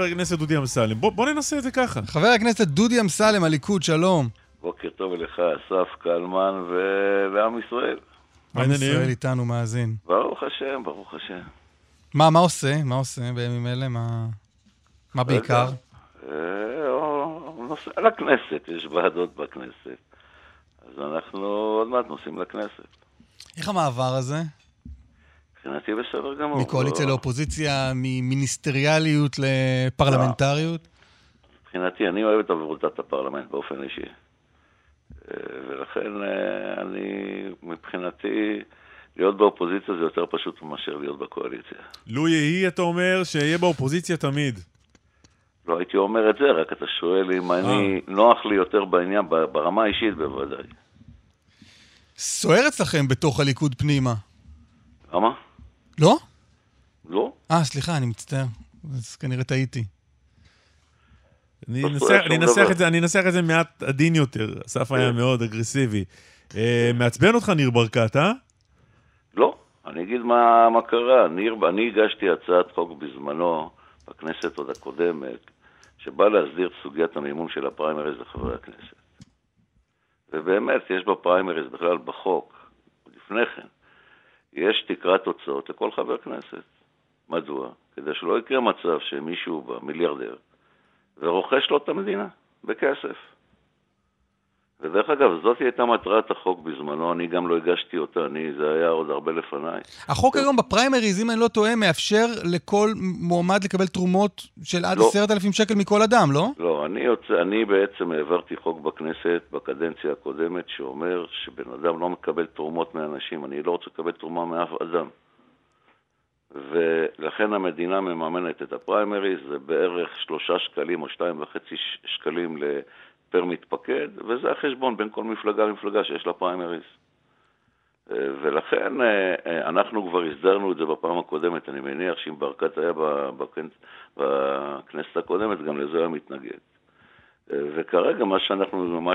חבר הכנסת דודי אמסלם. בוא, בוא ננסה את זה ככה. חבר הכנסת דודי אמסלם, הליכוד, שלום. בוקר טוב לך, אסף קלמן ולעם ישראל. מה עם? ישראל איתנו מאזין. ברוך השם, ברוך השם. מה, מה עושה? מה עושה בימים אלה? מה, מה בעיקר? אה, נוסע לכנסת, יש ועדות בכנסת. אז אנחנו עוד מעט נוסעים לכנסת. איך המעבר הזה? מבחינתי בסדר גמור. מקואליציה לא- לאופוזיציה, ממיניסטריאליות לפרלמנטריות? מבחינתי, אני אוהב את עבודת הפרלמנט באופן אישי. אה, ולכן אה, אני, מבחינתי, להיות באופוזיציה זה יותר פשוט מאשר להיות בקואליציה. לו יהי, אתה אומר, שאהיה באופוזיציה תמיד. לא הייתי אומר את זה, רק אתה שואל אם אני, נוח לי יותר בעניין, ב- ברמה האישית בוודאי. סוער אצלכם בתוך הליכוד פנימה. למה? לא? לא? אה, סליחה, אני מצטער. אז כנראה טעיתי. אני לא אנסח- דבר. את זה- אני אנסח את זה מעט עדין יותר. אסף היה כן. מאוד אגרסיבי. אה, מעצבן אותך ניר ברקת, אה? לא. אני אגיד מה, מה קרה. ניר, אני הגשתי הצעת חוק בזמנו, בכנסת עוד הקודמת, שבאה להסדיר את סוגיית המימון של הפריימריז לחברי הכנסת. ובאמת, יש בפריימריז בכלל בחוק, לפני כן, יש תקרת הוצאות לכל חבר כנסת. מדוע? כדי שלא יקרה מצב שמישהו בא, מיליארדר, ורוכש לו את המדינה בכסף. ודרך אגב, זאת הייתה מטרת החוק בזמנו, אני גם לא הגשתי אותה, אני, זה היה עוד הרבה לפניי. החוק היום בפריימריז, אם אני לא טועה, מאפשר לכל מועמד לקבל תרומות של עד לא. עשרת אלפים שקל מכל אדם, לא? לא, אני, יוצא, אני בעצם העברתי חוק בכנסת בקדנציה הקודמת שאומר שבן אדם לא מקבל תרומות מאנשים, אני לא רוצה לקבל תרומה מאף אדם. ולכן המדינה מממנת את הפריימריז, זה בערך שלושה שקלים או שתיים וחצי שקלים פר מתפקד, וזה החשבון בין כל מפלגה למפלגה שיש לה פריימריז. אה, ולכן אה, אה, אנחנו כבר הסדרנו את זה בפעם הקודמת, אני מניח שאם ברקת היה בכנס- בכנסת הקודמת, גם לזה היה מתנגד. וכרגע מה שאנחנו, מה.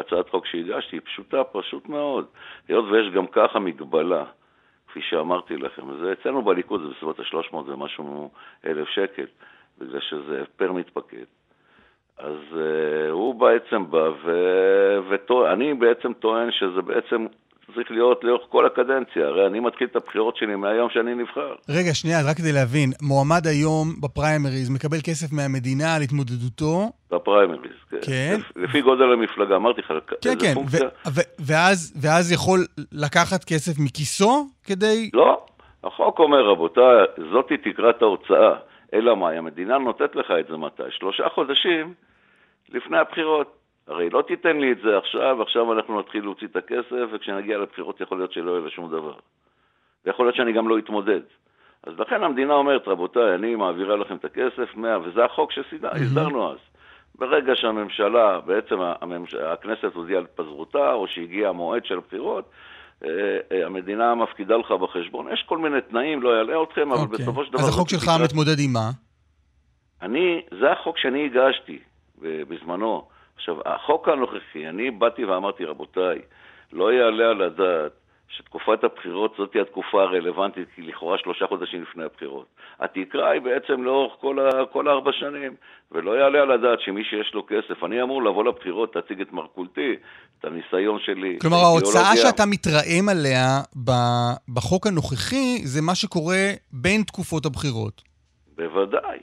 הצעת חוק שהגשתי היא פשוטה, פשוט מאוד. היות ויש גם ככה מגבלה, כפי שאמרתי לכם, זה אצלנו בליכוד זה בסביבות ה-300 ומשהו אלף שקל, בגלל שזה פר מתפקד. אז uh, הוא בעצם בא, ואני בעצם טוען שזה בעצם צריך להיות לאורך כל הקדנציה. הרי אני מתחיל את הבחירות שלי מהיום שאני נבחר. רגע, שנייה, רק כדי להבין, מועמד היום בפריימריז מקבל כסף מהמדינה על התמודדותו, בפריימריז, כן. כן. לפ, לפי גודל המפלגה, אמרתי לך, כן, איזה כן, פונקציה? ו- ו- ואז, ואז יכול לקחת כסף מכיסו כדי... לא, החוק אומר, רבותיי, זאתי תקרת ההוצאה. אלא מאי, המדינה נותנת לך את זה מתי? שלושה חודשים לפני הבחירות. הרי לא תיתן לי את זה עכשיו, עכשיו אנחנו נתחיל להוציא את הכסף, וכשנגיע לבחירות יכול להיות שלא יהיה שום דבר. ויכול להיות שאני גם לא אתמודד. אז לכן המדינה אומרת, רבותיי, אני מעבירה לכם את הכסף, 100, וזה החוק שהסדרנו אז. ברגע שהממשלה, בעצם הממש... הכנסת הודיעה על התפזרותה, או שהגיע המועד של הבחירות, המדינה מפקידה לך בחשבון. יש כל מיני תנאים, לא אעלה אתכם, אבל אוקיי. בסופו של דבר... אז החוק שלך תקרת... מתמודד עם מה? אני, זה החוק שאני הגשתי בזמנו. עכשיו, החוק הנוכחי, אני באתי ואמרתי, רבותיי, לא יעלה על הדעת שתקופת הבחירות זאת התקופה הרלוונטית, כי לכאורה שלושה חודשים לפני הבחירות. התקרה היא בעצם לאורך כל, ה, כל הארבע שנים, ולא יעלה על הדעת שמי שיש לו כסף, אני אמור לבוא לבחירות, להציג את מרכולתי, את הניסיון שלי. כלומר, ההוצאה שאתה מתרעם עליה בחוק הנוכחי, זה מה שקורה בין תקופות הבחירות. בוודאי.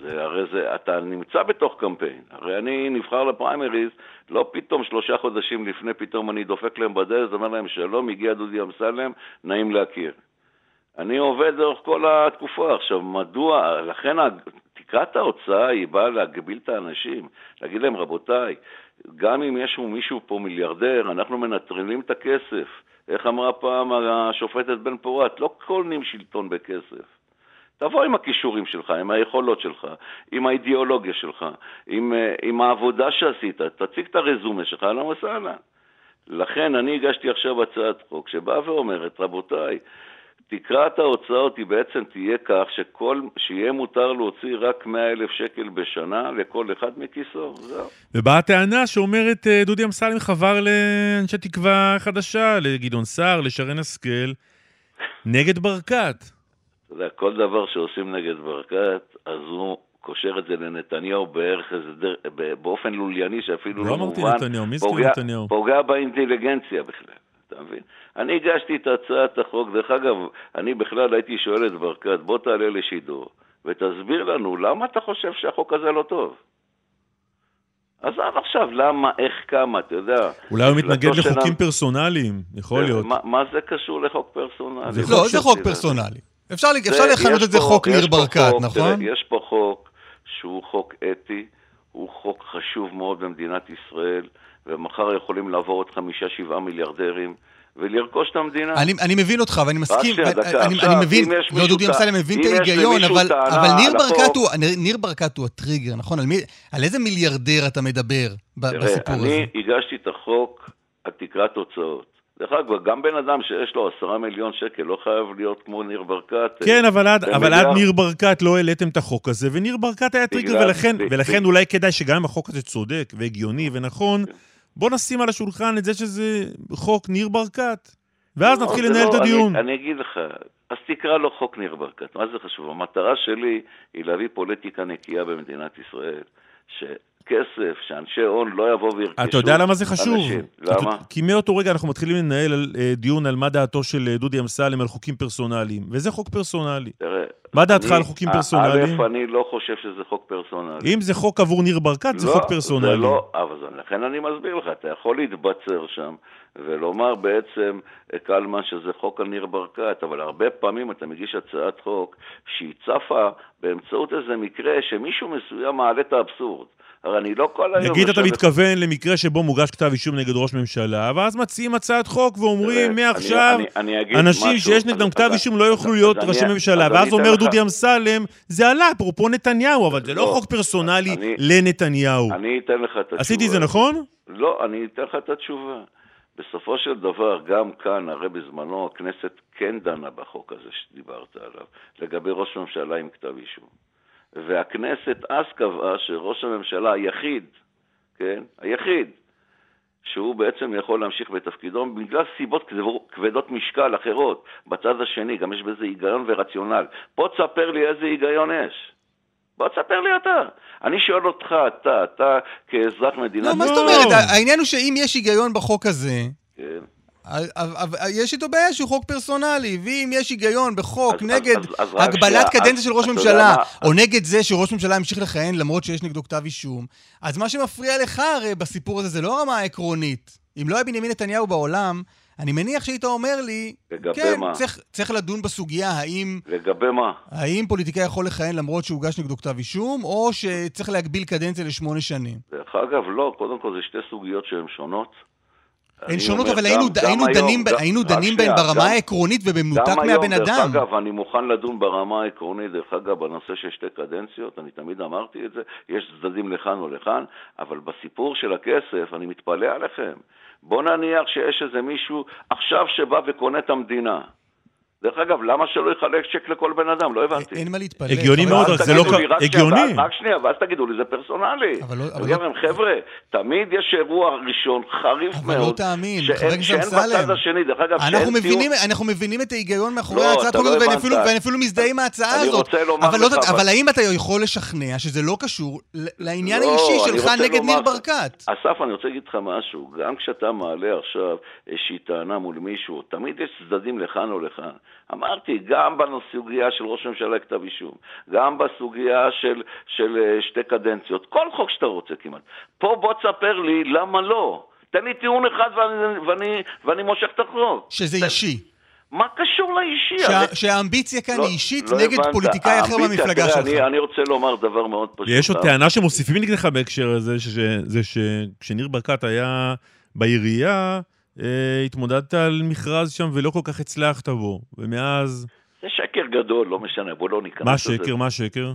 זה, הרי זה, אתה נמצא בתוך קמפיין. הרי אני נבחר לפריימריז, לא פתאום שלושה חודשים לפני, פתאום אני דופק להם בדלת, אומר להם, שלום, הגיע דודי אמסלם, נעים להכיר. אני עובד דרך כל התקופה. עכשיו, מדוע, לכן תקרת ההוצאה היא באה להגביל את האנשים, להגיד להם, רבותיי, גם אם יש מישהו פה מיליארדר, אנחנו מנטרלים את הכסף. איך אמרה פעם השופטת בן פורת? לא קונים שלטון בכסף. תבוא עם הכישורים שלך, עם היכולות שלך, עם האידיאולוגיה שלך, עם, עם העבודה שעשית, תציג את הרזומה שלך, אהלן וסהלן. לכן אני הגשתי עכשיו הצעת חוק שבאה ואומרת, רבותיי, תקרת ההוצאות היא בעצם תהיה כך שכל, שיהיה מותר להוציא רק 100 אלף שקל בשנה לכל אחד מכיסו, זהו. ובאה הטענה שאומרת דודי אמסלם חבר לאנשי תקווה חדשה, לגדעון סער, לשרן השכל, נגד ברקת. אתה יודע, כל דבר שעושים נגד ברקת, אז הוא קושר את זה לנתניהו בערך איזה דר... באופן לולייני שאפילו לא לא אמרתי מובן. נתניהו, מי הזכיר נתניהו? פוגע באינטליגנציה בכלל, אתה מבין? אני הגשתי את הצעת החוק, דרך אגב, אני בכלל הייתי שואל את ברקת, בוא תעלה לשידור ותסביר לנו למה אתה חושב שהחוק הזה לא טוב. עזוב עכשיו, למה, איך, כמה, אתה יודע. אולי הוא מתנגד לחוקים עם- פרסונליים, יכול להיות. מה, מה זה קשור לחוק פרסונלי? זה לא, זה חוק פרסונלי. אפשר אפשר לכנות את זה פה- חוק ניר ברקת, נכון? תראה, יש פה חוק שהוא חוק אתי, הוא חוק חשוב מאוד במדינת ישראל, ומחר יכולים לעבור עוד חמישה, שבעה מיליארדרים ולרכוש את המדינה. אני, אני מבין אותך, ואני מסכים, שנייה, דקה. אני, עכשיו, אני מבין, לא דודי אמסלם מבין את ההיגיון, אבל, אבל ניר ברקת הוא, ניר ברקת הוא הטריגר, נכון? על, מי, על איזה מיליארדר אתה מדבר ב- תראה, בסיפור הזה? אני הגשתי את החוק על תקרת הוצאות. דרך אגב, גם בן אדם שיש לו עשרה מיליון שקל לא חייב להיות כמו ניר ברקת. כן, אבל עד, אבל עד. ניר ברקת לא העליתם את החוק הזה, וניר ברקת היה טריגר, ולכן, ולכן אולי כדאי שגם אם החוק הזה צודק והגיוני ונכון, בוא נשים על השולחן את זה שזה חוק ניר ברקת, ואז לא, נתחיל לנהל לא, את הדיון. אני, אני אגיד לך, אז תקרא לו חוק ניר ברקת, מה זה חשוב? המטרה שלי היא להביא פוליטיקה נקייה במדינת ישראל, שכסף, שאנשי הון לא יבואו וירכשו אתה יודע למה זה חשוב? אנשים. למה? כי מאותו רגע אנחנו מתחילים לנהל על, אה, דיון על מה דעתו של אה, דודי אמסלם על חוקים פרסונליים, וזה חוק פרסונלי. תראה, מה דעתך אני- על חוקים פרסונליים? א', אני לא חושב שזה חוק פרסונלי. אם זה חוק עבור ניר ברקת, זה לא, חוק פרסונלי. זה לא, אבל זה- לכן אני מסביר לך, אתה יכול להתבצר שם ולומר בעצם, אה, קלמן, שזה חוק על ניר ברקת, אבל הרבה פעמים אתה מגיש הצעת חוק שהיא צפה באמצעות איזה מקרה שמישהו מסוים מעלה את האבסורד. הרי אני לא כל היום... נגיד אתה מתכוון למקרה שבו מוגש כתב אישום נגד ראש ממשלה, ואז מציעים הצעת חוק ואומרים מעכשיו, אנשים שיש נגדם כתב אישום לא יוכלו להיות ראשי ממשלה, אז ואז אומר דודי אמסלם, זה עלה, אפרופו נתניהו, אבל זה לא לא, חוק פרסונלי לנתניהו. אני אתן לך את התשובה. עשיתי את זה נכון? לא, אני אתן לך את התשובה. בסופו של דבר, גם כאן, הרי בזמנו הכנסת כן דנה בחוק הזה שדיברת עליו, לגבי ראש ממשלה עם כתב אישום. והכנסת אז קבעה שראש הממשלה היחיד, כן, היחיד, שהוא בעצם יכול להמשיך בתפקידו בגלל סיבות כבדות- משקל אחרות. בצד השני, גם יש בזה היגיון ורציונל. בוא תספר לי איזה היגיון יש. בוא תספר לי אתה. אני שואל אותך, אתה, אתה כאזרח מדינת... לא, מה זאת. אומרת? העניין הוא שאם יש היגיון בחוק הזה, כן. יש איתו בעיה שהוא חוק פרסונלי, ואם יש היגיון בחוק אז- נגד אז- אז- אז הגבלת קדנציה של ראש ממשלה, מה? או נגד זה שראש ממשלה ימשיך לכהן למרות שיש נגדו כתב אישום, אז מה שמפריע לך הרי בסיפור הזה זה לא הרמה העקרונית. אם לא היה בנימין נתניהו בעולם, אני מניח שהיית אומר לי, כן, מה? צריך, צריך לדון בסוגיה האם, לגבי מה? האם פוליטיקאי יכול לכהן למרות שהוגש נגדו כתב אישום, או שצריך להגביל קדנציה לשמונה שנים. דרך אגב, לא, קודם כל זה שתי סוגיות שהן שונות. הן אני שונות, אומר, אבל גם- היינו, גם היינו היום, דנים, גם- היינו דנים בהן ברמה גם- העקרונית ובמנותק גם היום, מהבן דרך אדם. אגב, אני מוכן לדון ברמה העקרונית, דרך אגב, בנושא של שתי קדנציות, אני תמיד אמרתי את זה, יש צדדים לכאן או לכאן, אבל בסיפור של הכסף, אני מתפלא עליכם. בוא נניח שיש איזה מישהו עכשיו שבא וקונה את המדינה. דרך אגב, למה שלא יחלק צ'ק לכל בן אדם? לא הבנתי. אין מה להתפלא. הגיוני מאוד, רק זה לא הגיוני. רק שנייה, ואז תגידו לי, זה פרסונלי. אבל לא- אבל אני לא- אומר לכם, חבר'ה, תמיד יש אירוע ראשון חריף אבל מאוד. לא תאמין, שאין- חבר הכנסת שאין אמסלם. בצד השני, דרך אגב, שאין אנחנו טיעון- מבינים, אנחנו מבינים את ההיגיון מאחורי ההצעת החוק הזאת, ואני. אפילו- מזדהה עם ההצעה אני הזאת. רוצה לומר אבל, לא, לך, אבל אבל- האם אתה יכול לשכנע שזה לא קשור לעניין לא, האישי אני שלך נגד ניר ברקת? אסף, אני רוצה להגיד לך משהו. גם כשאתה מעלה עכשיו איזושהי טענה מול מישהו, תמיד יש צדדים לכאן או לכאן. אמרתי, גם בסוגיה של ראש הממשלה כתב אישום, גם בסוגיה של, של אה, שתי קדנציות, כל חוק שאתה רוצה כמעט. פה בוא תספר לי למה לא. תן לי טיעון אחד ואני, ואני, ואני מושך את החוק. שזה תן- אישי. מה קשור לאישי? שה- הרי- שהאמביציה כאן לא- היא אישית לא נגד הבנת. פוליטיקאי אחר במפלגה שלך. אני, אני רוצה לומר דבר מאוד פשוט. יש עוד טענה שמוסיפים נגדך בהקשר הזה, שזה- זה שכשניר ברקת היה בעירייה, התמודדת על מכרז שם ולא כל כך הצלחת בו, ומאז... זה שקר גדול, לא משנה, בוא לא ניכנס מה לזה. שקר? מה שקר?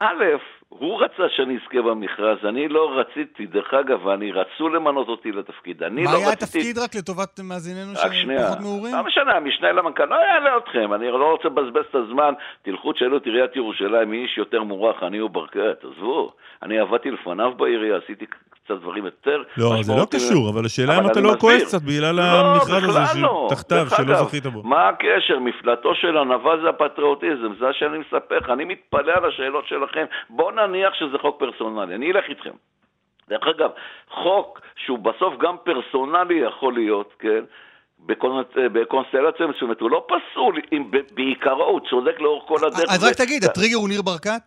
א', הוא רצה שאני אזכה במכרז, אני לא רציתי, דרך אגב, ואני רצו למנות אותי לתפקיד. אני מה לא היה רציתי... התפקיד רק לטובת מאזיננו רק שנייה. שפחות מעורים? לא משנה, המשנה למנכ"ל, לא יעלה אתכם, אני לא רוצה לבזבז את הזמן. תלכו תשאלו את עיריית ירושלים, מי איש יותר מורח, אני או ברקת, עזבו. אני עבדתי לפניו בעירייה, עשיתי קצת דברים יותר לא, זה לא. קשור, אבל השאלה אם אתה אני לא. כועס קצת בגלל לא, המכרז הזה לא. שתחתיו, דרך שלא זכית בו. מה הקשר? מפלטו של ענווה זה הפטריוטיזם, זה מה שאני מספר לך. אני מתפלא על השאלות שלכם. בואו נניח שזה חוק פרסונלי, אני אלך איתכם. דרך אגב, חוק שהוא בסוף גם פרסונלי יכול להיות, כן? בקונסטלציה מסוימת, הוא לא פסול, אם בעיקרו הוא צודק לאורך כל הדרך. אז רק תגיד, הטריגר הוא ניר ברקת?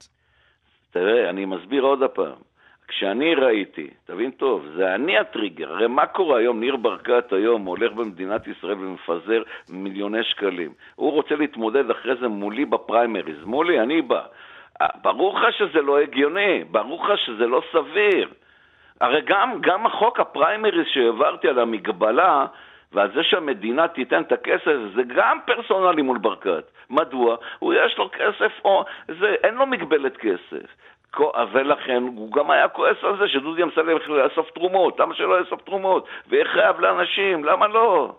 תראה, אני מסביר עוד הפעם. כשאני ראיתי, תבין טוב, זה אני הטריגר. הרי מה קורה היום? ניר ברקת היום הולך במדינת ישראל ומפזר מיליוני שקלים. הוא רוצה להתמודד אחרי זה מולי בפריימריז. מולי, אני בא. ברור לך שזה לא הגיוני, ברור לך שזה לא סביר. הרי גם, גם החוק הפריימריז שהעברתי על המגבלה, ועל זה שהמדינה תיתן את הכסף, זה גם פרסונלי מול ברקת. מדוע? הוא יש לו כסף, או זה, אין לו מגבלת כסף. ולכן הוא גם היה כועס על זה שדודי אמסלם החליט לאסוף תרומות, למה שלא יאסוף תרומות? ויהיה חייב לאנשים, למה לא?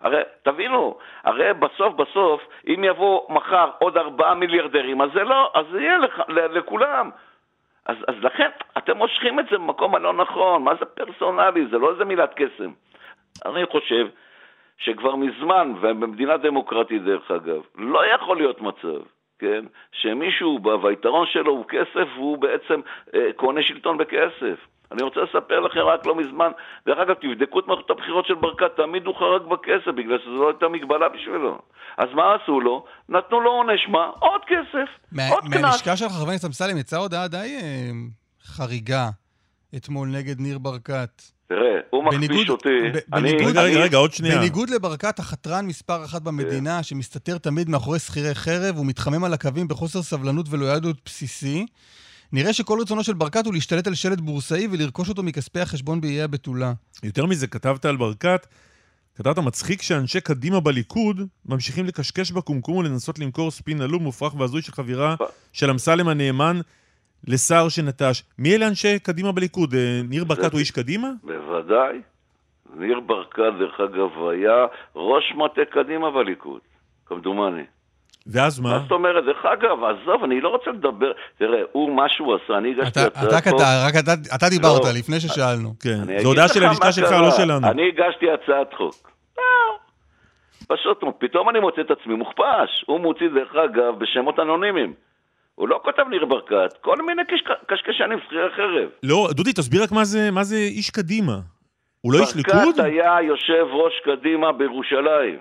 הרי, תבינו, הרי בסוף בסוף, אם יבוא מחר עוד ארבעה מיליארדרים, אז זה לא, אז זה יהיה לכ, לכולם. אז, אז לכן, אתם מושכים את זה במקום הלא נכון, מה זה פרסונלי? זה לא איזה מילת קסם. אני חושב שכבר מזמן, ובמדינה דמוקרטית דרך אגב, לא יכול להיות מצב, כן, שמישהו בא והיתרון שלו הוא כסף והוא בעצם אה, קונה שלטון בכסף. אני רוצה לספר לכם רק לא מזמן, דרך אגב, תבדקו את מערכת הבחירות של ברקת, תמיד הוא חרג בכסף, בגלל שזו לא הייתה מגבלה בשבילו. אז מה עשו לו? נתנו לו עונש, מה? עוד כסף, מה, עוד קנס. מהלשכה שלך, חבר הכנסת אמסלם, יצאה הודעה די אה, חריגה אתמול נגד ניר ברקת. תראה, הוא מכפיש אותי. אני... רגע, רגע, רגע, עוד שנייה. בניגוד לברקת, החתרן מספר אחת במדינה, כן. שמסתתר תמיד מאחורי שכירי חרב, ומתחמם על הקווים בחוסר סבלנות ולויאליות בסיסי, נראה שכל רצונו של ברקת הוא להשתלט על שלט בורסאי ולרכוש אותו מכספי החשבון באיי הבתולה. יותר מזה, כתבת על ברקת, כתבת מצחיק שאנשי קדימה בליכוד ממשיכים לקשקש בקומקום ולנסות למכור ספין עלום מופרך והזוי של חבירה של אמסלם הנאמן לשר שנטש. מי אלה אנשי קדימה בליכוד? אה, ניר ברקת הוא איש קדימה? בוודאי. ניר ברקת, דרך אגב, היה ראש מטה קדימה בליכוד, כמדומני. ואז מה? מה זאת אומרת? דרך אגב, עזוב, אני לא רוצה לדבר. תראה, הוא, מה שהוא עשה, אני הגשתי הצעת חוק... רק אתה, אתה דיברת לא, לפני ששאלנו. כן, זו הודעה של הלשכה שלך, לא שלנו. אני הגשתי הצעת חוק. לא. פשוט, פתאום אני מוצא את עצמי מוכפש. הוא מוציא, דרך אגב, בשמות אנונימיים. הוא לא כותב ניר ברקת, כל מיני קשקשנים שכירי חרב. לא, דודי, תסביר רק מה זה, מה זה איש קדימה. הוא לא איש ליכוד? ברקת היה יושב ראש קדימה בירושלים.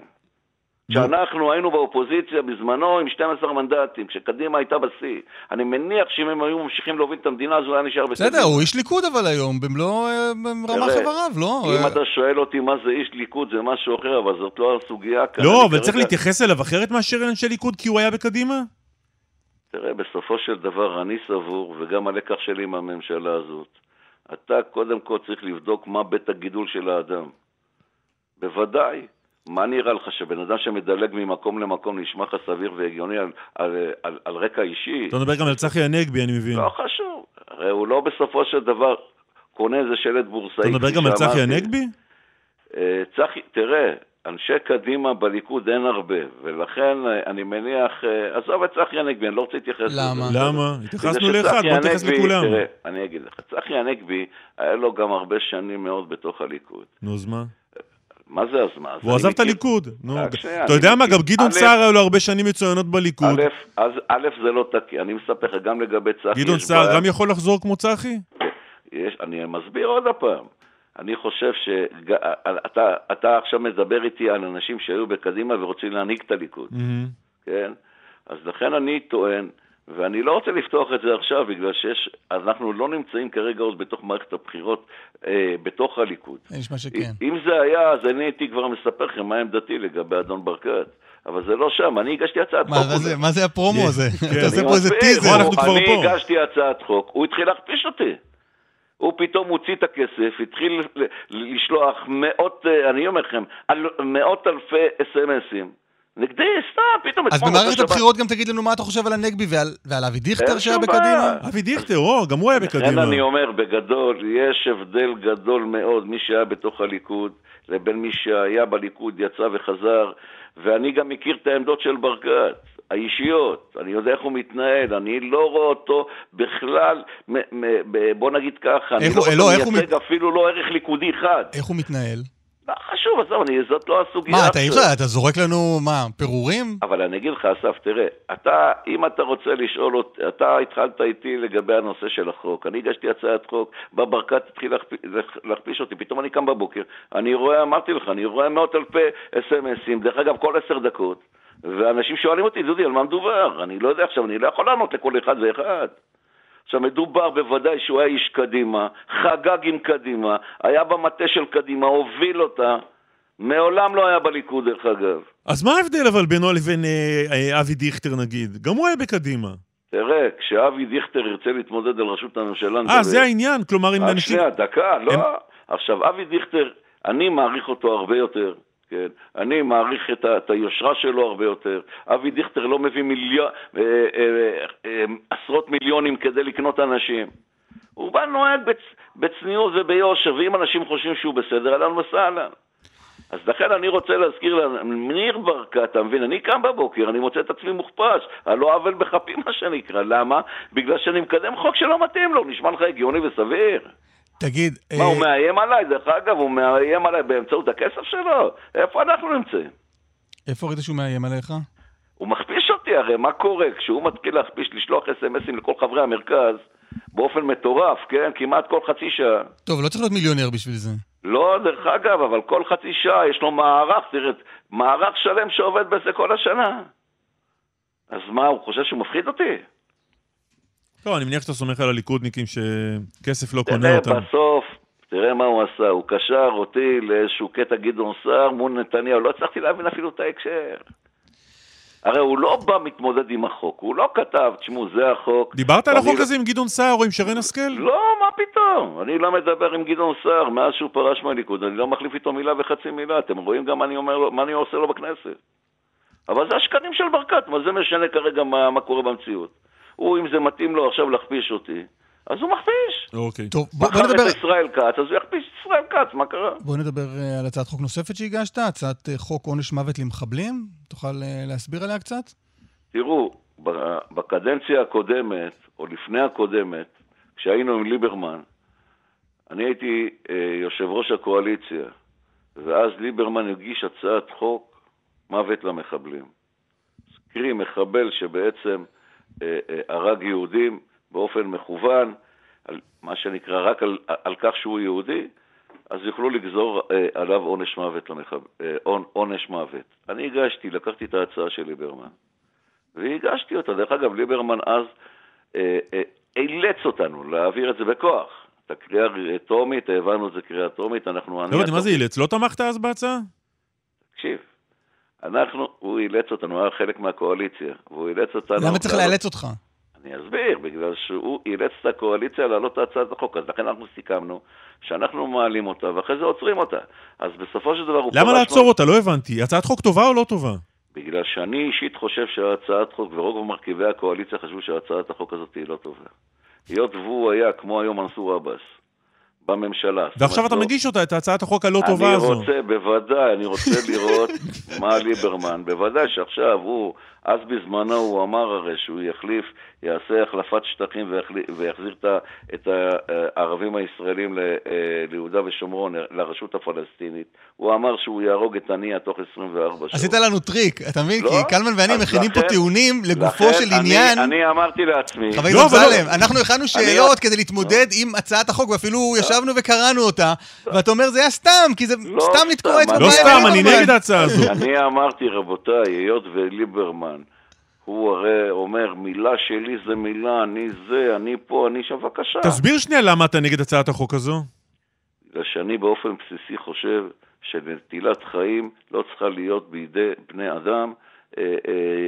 כשאנחנו היינו באופוזיציה בזמנו עם 12 מנדטים, כשקדימה הייתה בשיא. אני מניח שאם הם היו ממשיכים להוביל את המדינה, אז הוא היה נשאר בסדר. בסדר, הוא איש ליכוד אבל היום, במלוא אה, רמ"ח איבריו, לא? אם אתה שואל אותי מה זה איש ליכוד, זה משהו אחר, אבל זאת לא הסוגיה כאן. לא, אבל צריך להתייחס אליו אחרת מאשר אנשי ליכוד, כי הוא היה בקדימה? תראה, בסופו של דבר אני סבור, וגם הלקח שלי מהממשלה הזאת, אתה קודם כל צריך לבדוק מה בית הגידול של האדם. בוודאי. מה נראה לך, שבן אדם שמדלג ממקום למקום נשמע לך סביר והגיוני על, על, על, על רקע אישי? אתה מדבר גם על צחי הנגבי, אני מבין. לא חשוב. הרי הוא לא בסופו של דבר קונה איזה שלט בורסאי. אתה מדבר גם על צחי הנגבי? אה, צחי, תראה, אנשי קדימה בליכוד אין הרבה, ולכן אה, אני מניח, אה, עזוב את צחי הנגבי, אני לא רוצה להתייחס לזה. למה? למה? התייחסנו לאחד, בוא נתייחס לכולם. תראה, אני אגיד לך, צחי הנגבי, היה לו גם הרבה שנים מאוד בתוך הליכוד. נו, אז מה? מה זה אז מה? הוא עזב את הליכוד. נו, אתה יודע מה, גם גדעון סער היו לו הרבה שנים מצוינות בליכוד. א', זה לא תקין, אני מספר לך גם לגבי צחי. גדעון סער גם יכול לחזור כמו צחי? אני מסביר עוד פעם. אני חושב שאתה עכשיו מדבר איתי על אנשים שהיו בקדימה ורוצים להנהיג את הליכוד, כן? אז לכן אני טוען, ואני לא רוצה לפתוח את זה עכשיו, בגלל שיש, אנחנו לא נמצאים כרגע עוד בתוך מערכת הבחירות, אה, בתוך הליכוד. נשמע שכן. אם זה היה, אז אני הייתי כבר מספר לכם מה עמדתי לגבי אדון ברקת. אבל זה לא שם, אני הגשתי הצעת מה, חוק. מה זה, מה זה הפרומו הזה? אתה עושה פה איזה טיזר. אני הגשתי הצעת חוק, הוא התחיל להכפיש אותי. הוא פתאום הוציא את הכסף, התחיל לשלוח מאות, אה, אני אומר לכם, מאות אלפי אס.אם.אסים. נגדי, סתם, פתאום... אז במערכת הבחירות גם תגיד לנו מה אתה חושב על הנגבי ועל, ועל אבי דיכטר שהיה בקדימה? אבי דיכטר, או, גם הוא היה בקדימה. לכן אני אומר, בגדול, יש הבדל גדול מאוד, מי שהיה בתוך הליכוד לבין מי שהיה בליכוד, יצא וחזר, ואני גם מכיר את העמדות של ברקת. האישיות, אני יודע איך הוא מתנהל, אני לא רואה אותו בכלל, בוא נגיד ככה, אני לא, לא מייצג אפילו לא ערך ליכודי אחד. איך הוא מתנהל? חשוב, עזוב, אני- זאת לא הסוגיה מה, אתה אי. אפשר, אתה זורק לנו, מה, פירורים? אבל אני אגיד לך, אסף, תראה, אתה, אם אתה רוצה לשאול אותי, אתה התחלת איתי לגבי הנושא של החוק. אני הגשתי הצעת חוק, בא ברקת התחיל להכפ- להכ- להכפיש אותי, פתאום אני קם בבוקר, אני רואה, אמרתי לך, אני רואה מאות אלפי אס.אם.אסים, דרך אגב, כל עשר דקות, ואנשים שואלים אותי, דודי, על מה מדובר? אני לא יודע עכשיו, אני לא יכול לענות לכל אחד ואחד. עכשיו, מדובר בוודאי שהוא היה איש קדימה, חגג עם קדימה, היה במטה של קדימה, הוביל אותה, מעולם לא היה בליכוד, דרך אגב. אז מה ההבדל אבל בינו לבין אה, אה, אבי דיכטר נגיד? גם הוא היה בקדימה. תראה, כשאבי דיכטר ירצה להתמודד על ראשות הממשלה, אה. זה העניין, כלומר אם אנשים... שנייה, דקה, לא. הם- עכשיו, אבי דיכטר, אני מעריך אותו הרבה יותר, כן? אני מעריך את, ה, את היושרה שלו הרבה יותר. אבי דיכטר לא מביא מיליון, אה, אה, אה, עשרות מיליונים כדי לקנות אנשים. הוא בא נוהג בצ, בצניעות וביושר, ואם אנשים חושבים שהוא בסדר, אהלן וסהלן. אז לכן אני רוצה להזכיר לניר ברקת, אתה מבין? אני קם בבוקר, אני מוצא את עצמי מוכפש, על לא עוול בכפי מה שנקרא. למה? בגלל שאני מקדם חוק שלא מתאים לו, נשמע לך הגיוני וסביר. תגיד, מה, הוא אה, מאיים עליי? דרך אגב, הוא מאיים עליי באמצעות הכסף שלו? איפה אנחנו נמצאים? איפה ראית שהוא מאיים עליך? הוא מכפיש אותי הרי, מה קורה? כשהוא מתחיל להכפיש, לשלוח אס.אם.אסים לכל חברי המרכז, באופן מטורף, כן? כמעט כל חצי שעה. טוב, לא צריך להיות מיליונר בשביל זה. לא, דרך אגב, אבל כל חצי שעה יש לו מערך, תראה, מערך שלם שעובד בזה כל השנה. אז מה, הוא חושב שהוא מפחיד אותי? טוב, אני מניח שאתה סומך על הליכודניקים שכסף לא קונה אותם. בסוף, תראה מה הוא עשה, הוא קשר אותי לאיזשהו קטע גדעון סער מול נתניהו, לא הצלחתי להבין אפילו את ההקשר. הרי הוא לא בא מתמודד עם החוק, הוא לא כתב, תשמעו, זה החוק. דיברת על החוק לא- הזה עם גדעון סער או עם שרן השכל? לא, מה פתאום? אני לא מדבר עם גדעון סער מאז שהוא פרש מהליכוד, אני לא מחליף איתו מילה וחצי מילה, אתם רואים גם מה אני, אומר, מה אני עושה לו בכנסת. אבל זה השקרים של ברקת, מה זה משנה כרגע מה, מה קורה במציאות? הוא, אם זה מתאים לו עכשיו להכפיש אותי, אז הוא מכפיש. אוקיי. טוב, בוא, בוא נדבר... את ישראל כץ, אז הוא יכפיש את ישראל כץ, מה קרה? בוא נדבר אה, על הצעת חוק נוספת שהגשת, הצעת אה, חוק עונש מוות למחבלים. תוכל אה, להסביר עליה קצת? תראו, בקדנציה הקודמת, או לפני הקודמת, כשהיינו עם ליברמן, אני הייתי אה, יושב ראש הקואליציה, ואז ליברמן הגיש הצעת חוק מוות למחבלים. קרי, מחבל שבעצם הרג יהודים באופן מכוון, על, מה שנקרא, רק על, על כך שהוא יהודי, אז יוכלו לגזור אה, עליו עונש מוות, למחב... אה, עונ- עונש מוות. אני הגשתי, לקחתי את ההצעה של ליברמן. והגשתי אותה. דרך אגב, ליברמן אז אה, אה, אילץ אותנו להעביר את זה בכוח. את הקריאה טרומית, העברנו את זה קריאה טרומית, אנחנו... לא מה זה אילץ? לא תמכת אז בהצעה? תקשיב, אנחנו, הוא אילץ אותנו, הוא היה חלק מהקואליציה, והוא אילץ אותנו... למה צריך לאלץ אותך? אני אסביר, בגלל שהוא אילץ את הקואליציה להעלות את הצעת החוק, אז לכן אנחנו סיכמנו שאנחנו מעלים אותה, ואחרי זה עוצרים אותה. אז בסופו של דבר הוא... למה לעצור אותה? לא הבנתי. הצעת חוק טובה או לא טובה? בגלל שאני אישית חושב שהצעת חוק, ורוב מרכיבי הקואליציה חשבו שהצעת החוק הזאת היא לא טובה. היות והוא היה, כמו היום מנסור עבאס, בממשלה. ועכשיו אתה לא- מגיש אותה, את הצעת החוק הלא טובה אני הזו. רוצה, בוודאי, אני רוצה לראות מה ליברמן. בוודאי שעכשיו הוא, אז בזמנו הוא אמר הרי שהוא יחליף, יעשה החלפת שטחים ויחזיר את הערבים הישראלים ל- אה, ליהודה ושומרון, לרשות הפלסטינית. הוא אמר שהוא יהרוג את הנייה תוך 24 שעות. עשית לנו טריק, אתה מבין? לא? כי קלמן ואני מכינים פה לכן- טיעונים לגופו לכן של אני- עניין. אני אמרתי לעצמי, חבר לא, הכנסת אבל לא- אמסלם, אנחנו הכנו שאלות כדי להתמודד עם הצעת החוק, ואפילו ישבנו וקראנו אותה, ואתה אומר זה היה סתם, כי זה לא סתם לתקוע אצבע אני- לא סתם, אני. נגד ההצעה הזו. אני אמרתי, רבותיי, היות וליברמן, הוא הרי אומר, מילה שלי זה מילה, אני זה, אני פה, אני שם, בבקשה. תסביר שנייה למה אתה נגד הצעת החוק הזו. בגלל שאני באופן בסיסי חושב שנטילת חיים לא צריכה להיות בידי בני אדם,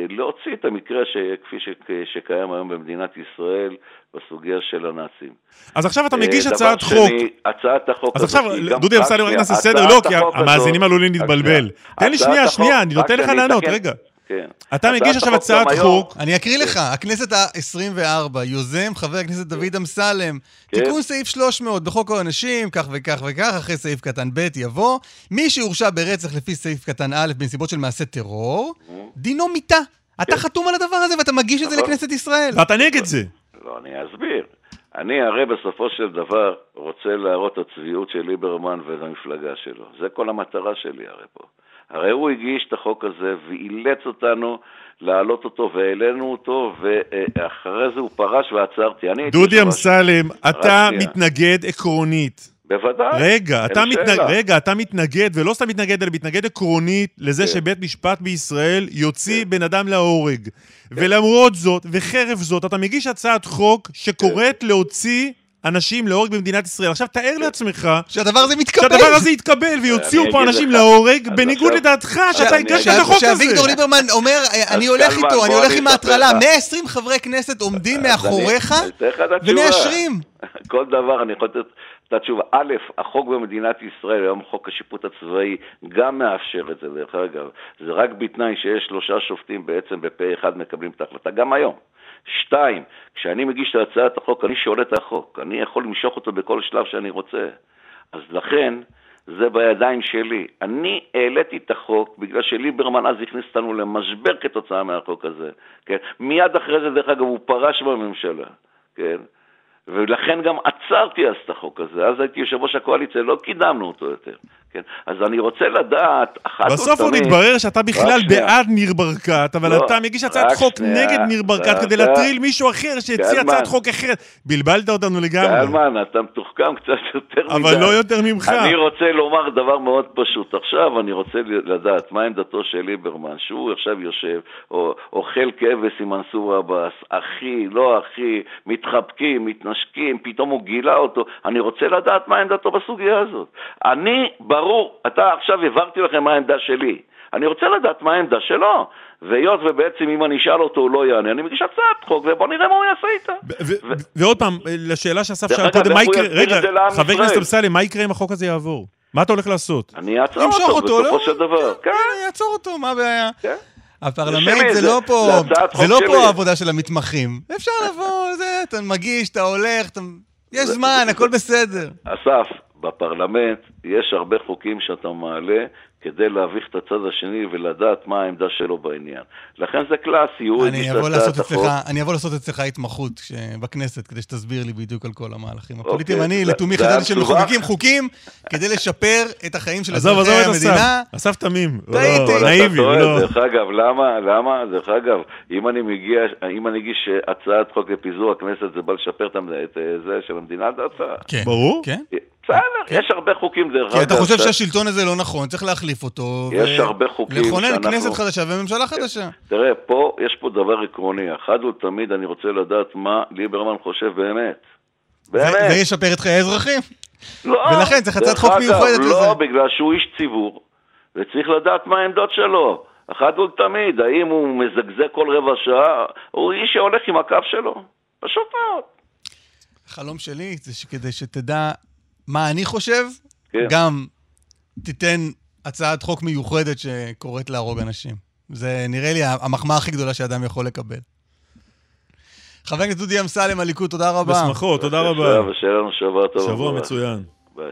להוציא את המקרה ש, כפי ש, שקיים היום במדינת ישראל בסוגיה של הנאצים. אז עכשיו אתה אה, מגיש הצעת שני, חוק. הצעת החוק אז עכשיו, דודי אמסלם, רק נעשה סדר, לא, כי המאזינים עלולים להתבלבל. שנייה. תן לי שנייה, שנייה, אני נותן לך לענות. רגע. כן. אתה מגיש עכשיו הצעת חוק, אני אקריא לך, הכנסת ה-24, יוזם חבר הכנסת דוד אמסלם, כן. תיקון סעיף 300 בחוק העונשים, כך וכך וכך, אחרי סעיף קטן ב' יבוא, מי שהורשע ברצח לפי סעיף קטן א' בנסיבות של מעשה טרור, דינו מיתה. אתה כן. חתום על הדבר הזה ואתה מגיש את זה נכון. לכנסת ישראל. ואתה נגד זה. לא, אני אסביר. אני הרי בסופו של דבר רוצה להראות את הצביעות של ליברמן ולמפלגה שלו. זה כל המטרה שלי הרי פה. הרי הוא הגיש את החוק הזה ואילץ אותנו להעלות אותו והעלינו אותו, ואחרי זה הוא פרש ועצרתי. דודי אמסלם, אתה מתנגד עקרונית. בוודאי. רגע, אתה, מתנג... רגע, אתה מתנגד, ולא סתם מתנגד, אלא מתנגד עקרונית לזה כן. שבית משפט בישראל יוציא כן. בן אדם להורג. כן. ולמרות זאת, וחרף זאת, אתה מגיש הצעת חוק שקוראת כן. להוציא אנשים להורג במדינת ישראל. עכשיו תאר לעצמך... שהדבר הזה מתקבל. שהדבר הזה יתקבל ויוציאו פה אנשים להורג, בניגוד לדעתך, שאתה הגשת את החוק הזה. שאביגדור ליברמן אומר, אני הולך איתו, אני הולך עם ההטרלה. 120 חברי כנסת עומדים מאחוריך ומאשרים. כל דבר אני יכול לתת את התשובה. א', החוק במדינת ישראל, היום חוק השיפוט הצבאי, גם מאפשר את זה, דרך אגב. זה רק בתנאי שיש שלושה שופטים בעצם בפה אחד מקבלים את ההחלטה, גם היום. שתיים, כשאני מגיש את הצעת החוק, אני שולט החוק, אני יכול למשוך אותו בכל שלב שאני רוצה. אז לכן, זה בידיים שלי. אני העליתי את החוק בגלל שליברמן אז הכניס אותנו למשבר כתוצאה מהחוק הזה, כן? מיד אחרי זה, דרך אגב, הוא פרש בממשלה, כן? ולכן גם עצרתי אז את החוק הזה. אז הייתי יושב ראש הקואליציה, לא קידמנו אותו יותר. כן? אז אני רוצה לדעת, אחת ותמיד... בסוף עוד התברר שאתה בכלל בעד ניר ברקת, אבל לא, אתה מגיש הצעת חוק שנייה, נגד ניר ברקת כדי להטריל מישהו אחר שהציע הצעת חוק אחרת. בלבלת אותנו לגמרי. קלמן, אתה מתוחכם קצת יותר מדי. אבל לא יותר ממך. אני רוצה לומר דבר מאוד פשוט. עכשיו אני רוצה לדעת מה עמדתו של ליברמן, שהוא עכשיו יושב, או אוכל כבש עם מנסור עבאס, אחי, לא אחי, מתחבקים, מתנשקים, פתאום הוא גילה אותו. אני רוצה לדעת מה עמדתו בסוגיה הזאת. אני... ברור, אתה עכשיו העברתי לכם מה העמדה שלי. אני רוצה לדעת מה העמדה שלו. והיות ובעצם אם אני אשאל אותו הוא לא יענה, אני מגיש הצעת חוק ובוא נראה מה הוא יעשה איתה. ועוד פעם, לשאלה שאסף שאל קודם, מה יקרה, רגע, חבר הכנסת אמסלם, מה יקרה אם החוק הזה יעבור? מה אתה הולך לעשות? אני אעצור אותו בסופו של דבר. כן, אני אעצור אותו, מה הבעיה? כן. הפרלמנט זה לא פה, זה לא פה העבודה של המתמחים. אפשר לבוא, זה, אתה מגיש, אתה הולך, יש זמן, הכל בסדר. אסף, בפרלמנט יש הרבה חוקים שאתה מעלה כדי להביך את הצד השני ולדעת מה העמדה שלו בעניין. לכן זה קלאסי, הוא הגיש את הצעת החוק. אני אבוא לעשות אצלך התמחות בכנסת, כדי שתסביר לי בדיוק על כל המהלכים אוקיי, הפוליטיים. אני לתומי חשבתי שמחוקקים חוקים כדי לשפר את החיים של אזרחי המדינה. אסף תמים. טעיתי. נאיבי, לא. דרך אגב, למה? למה? דרך אגב, אם אני מגיע, אם אני אגיש הצעת חוק לפיזור הכנסת, זה בא לשפר את זה של המדינה, דעתך? כן. ברור. בסדר, כן. יש הרבה חוקים דרך אגב. כי אתה חושב שהשלטון הזה לא נכון, צריך להחליף אותו. יש הרבה חוקים שאנחנו... לכונן כנסת חדשה וממשלה חדשה. תראה, פה, יש פה דבר עקרוני. אחת ולתמיד אני רוצה לדעת מה ליברמן חושב באמת. באמת. וישפר את חיי האזרחים? לא. ולכן צריך הצעת חוק מיוחדת לא, לזה. לא, בגלל שהוא איש ציבור, וצריך לדעת מה העמדות שלו. אחת ולתמיד, האם הוא מזגזג כל רבע שעה, הוא איש שהולך עם הקו שלו. פשוט מאוד. החלום שלי זה שכדי שתדע מה אני חושב, כן. גם תיתן הצעת חוק מיוחדת שקוראת להרוג אנשים. זה נראה לי המחמאה הכי גדולה שאדם יכול לקבל. חבר הכנסת דודי אמסלם, הליכוד, תודה רבה. בשמחות, תודה רבה. ושיהיה לנו שבוע טוב. שבוע מצוין. ביי.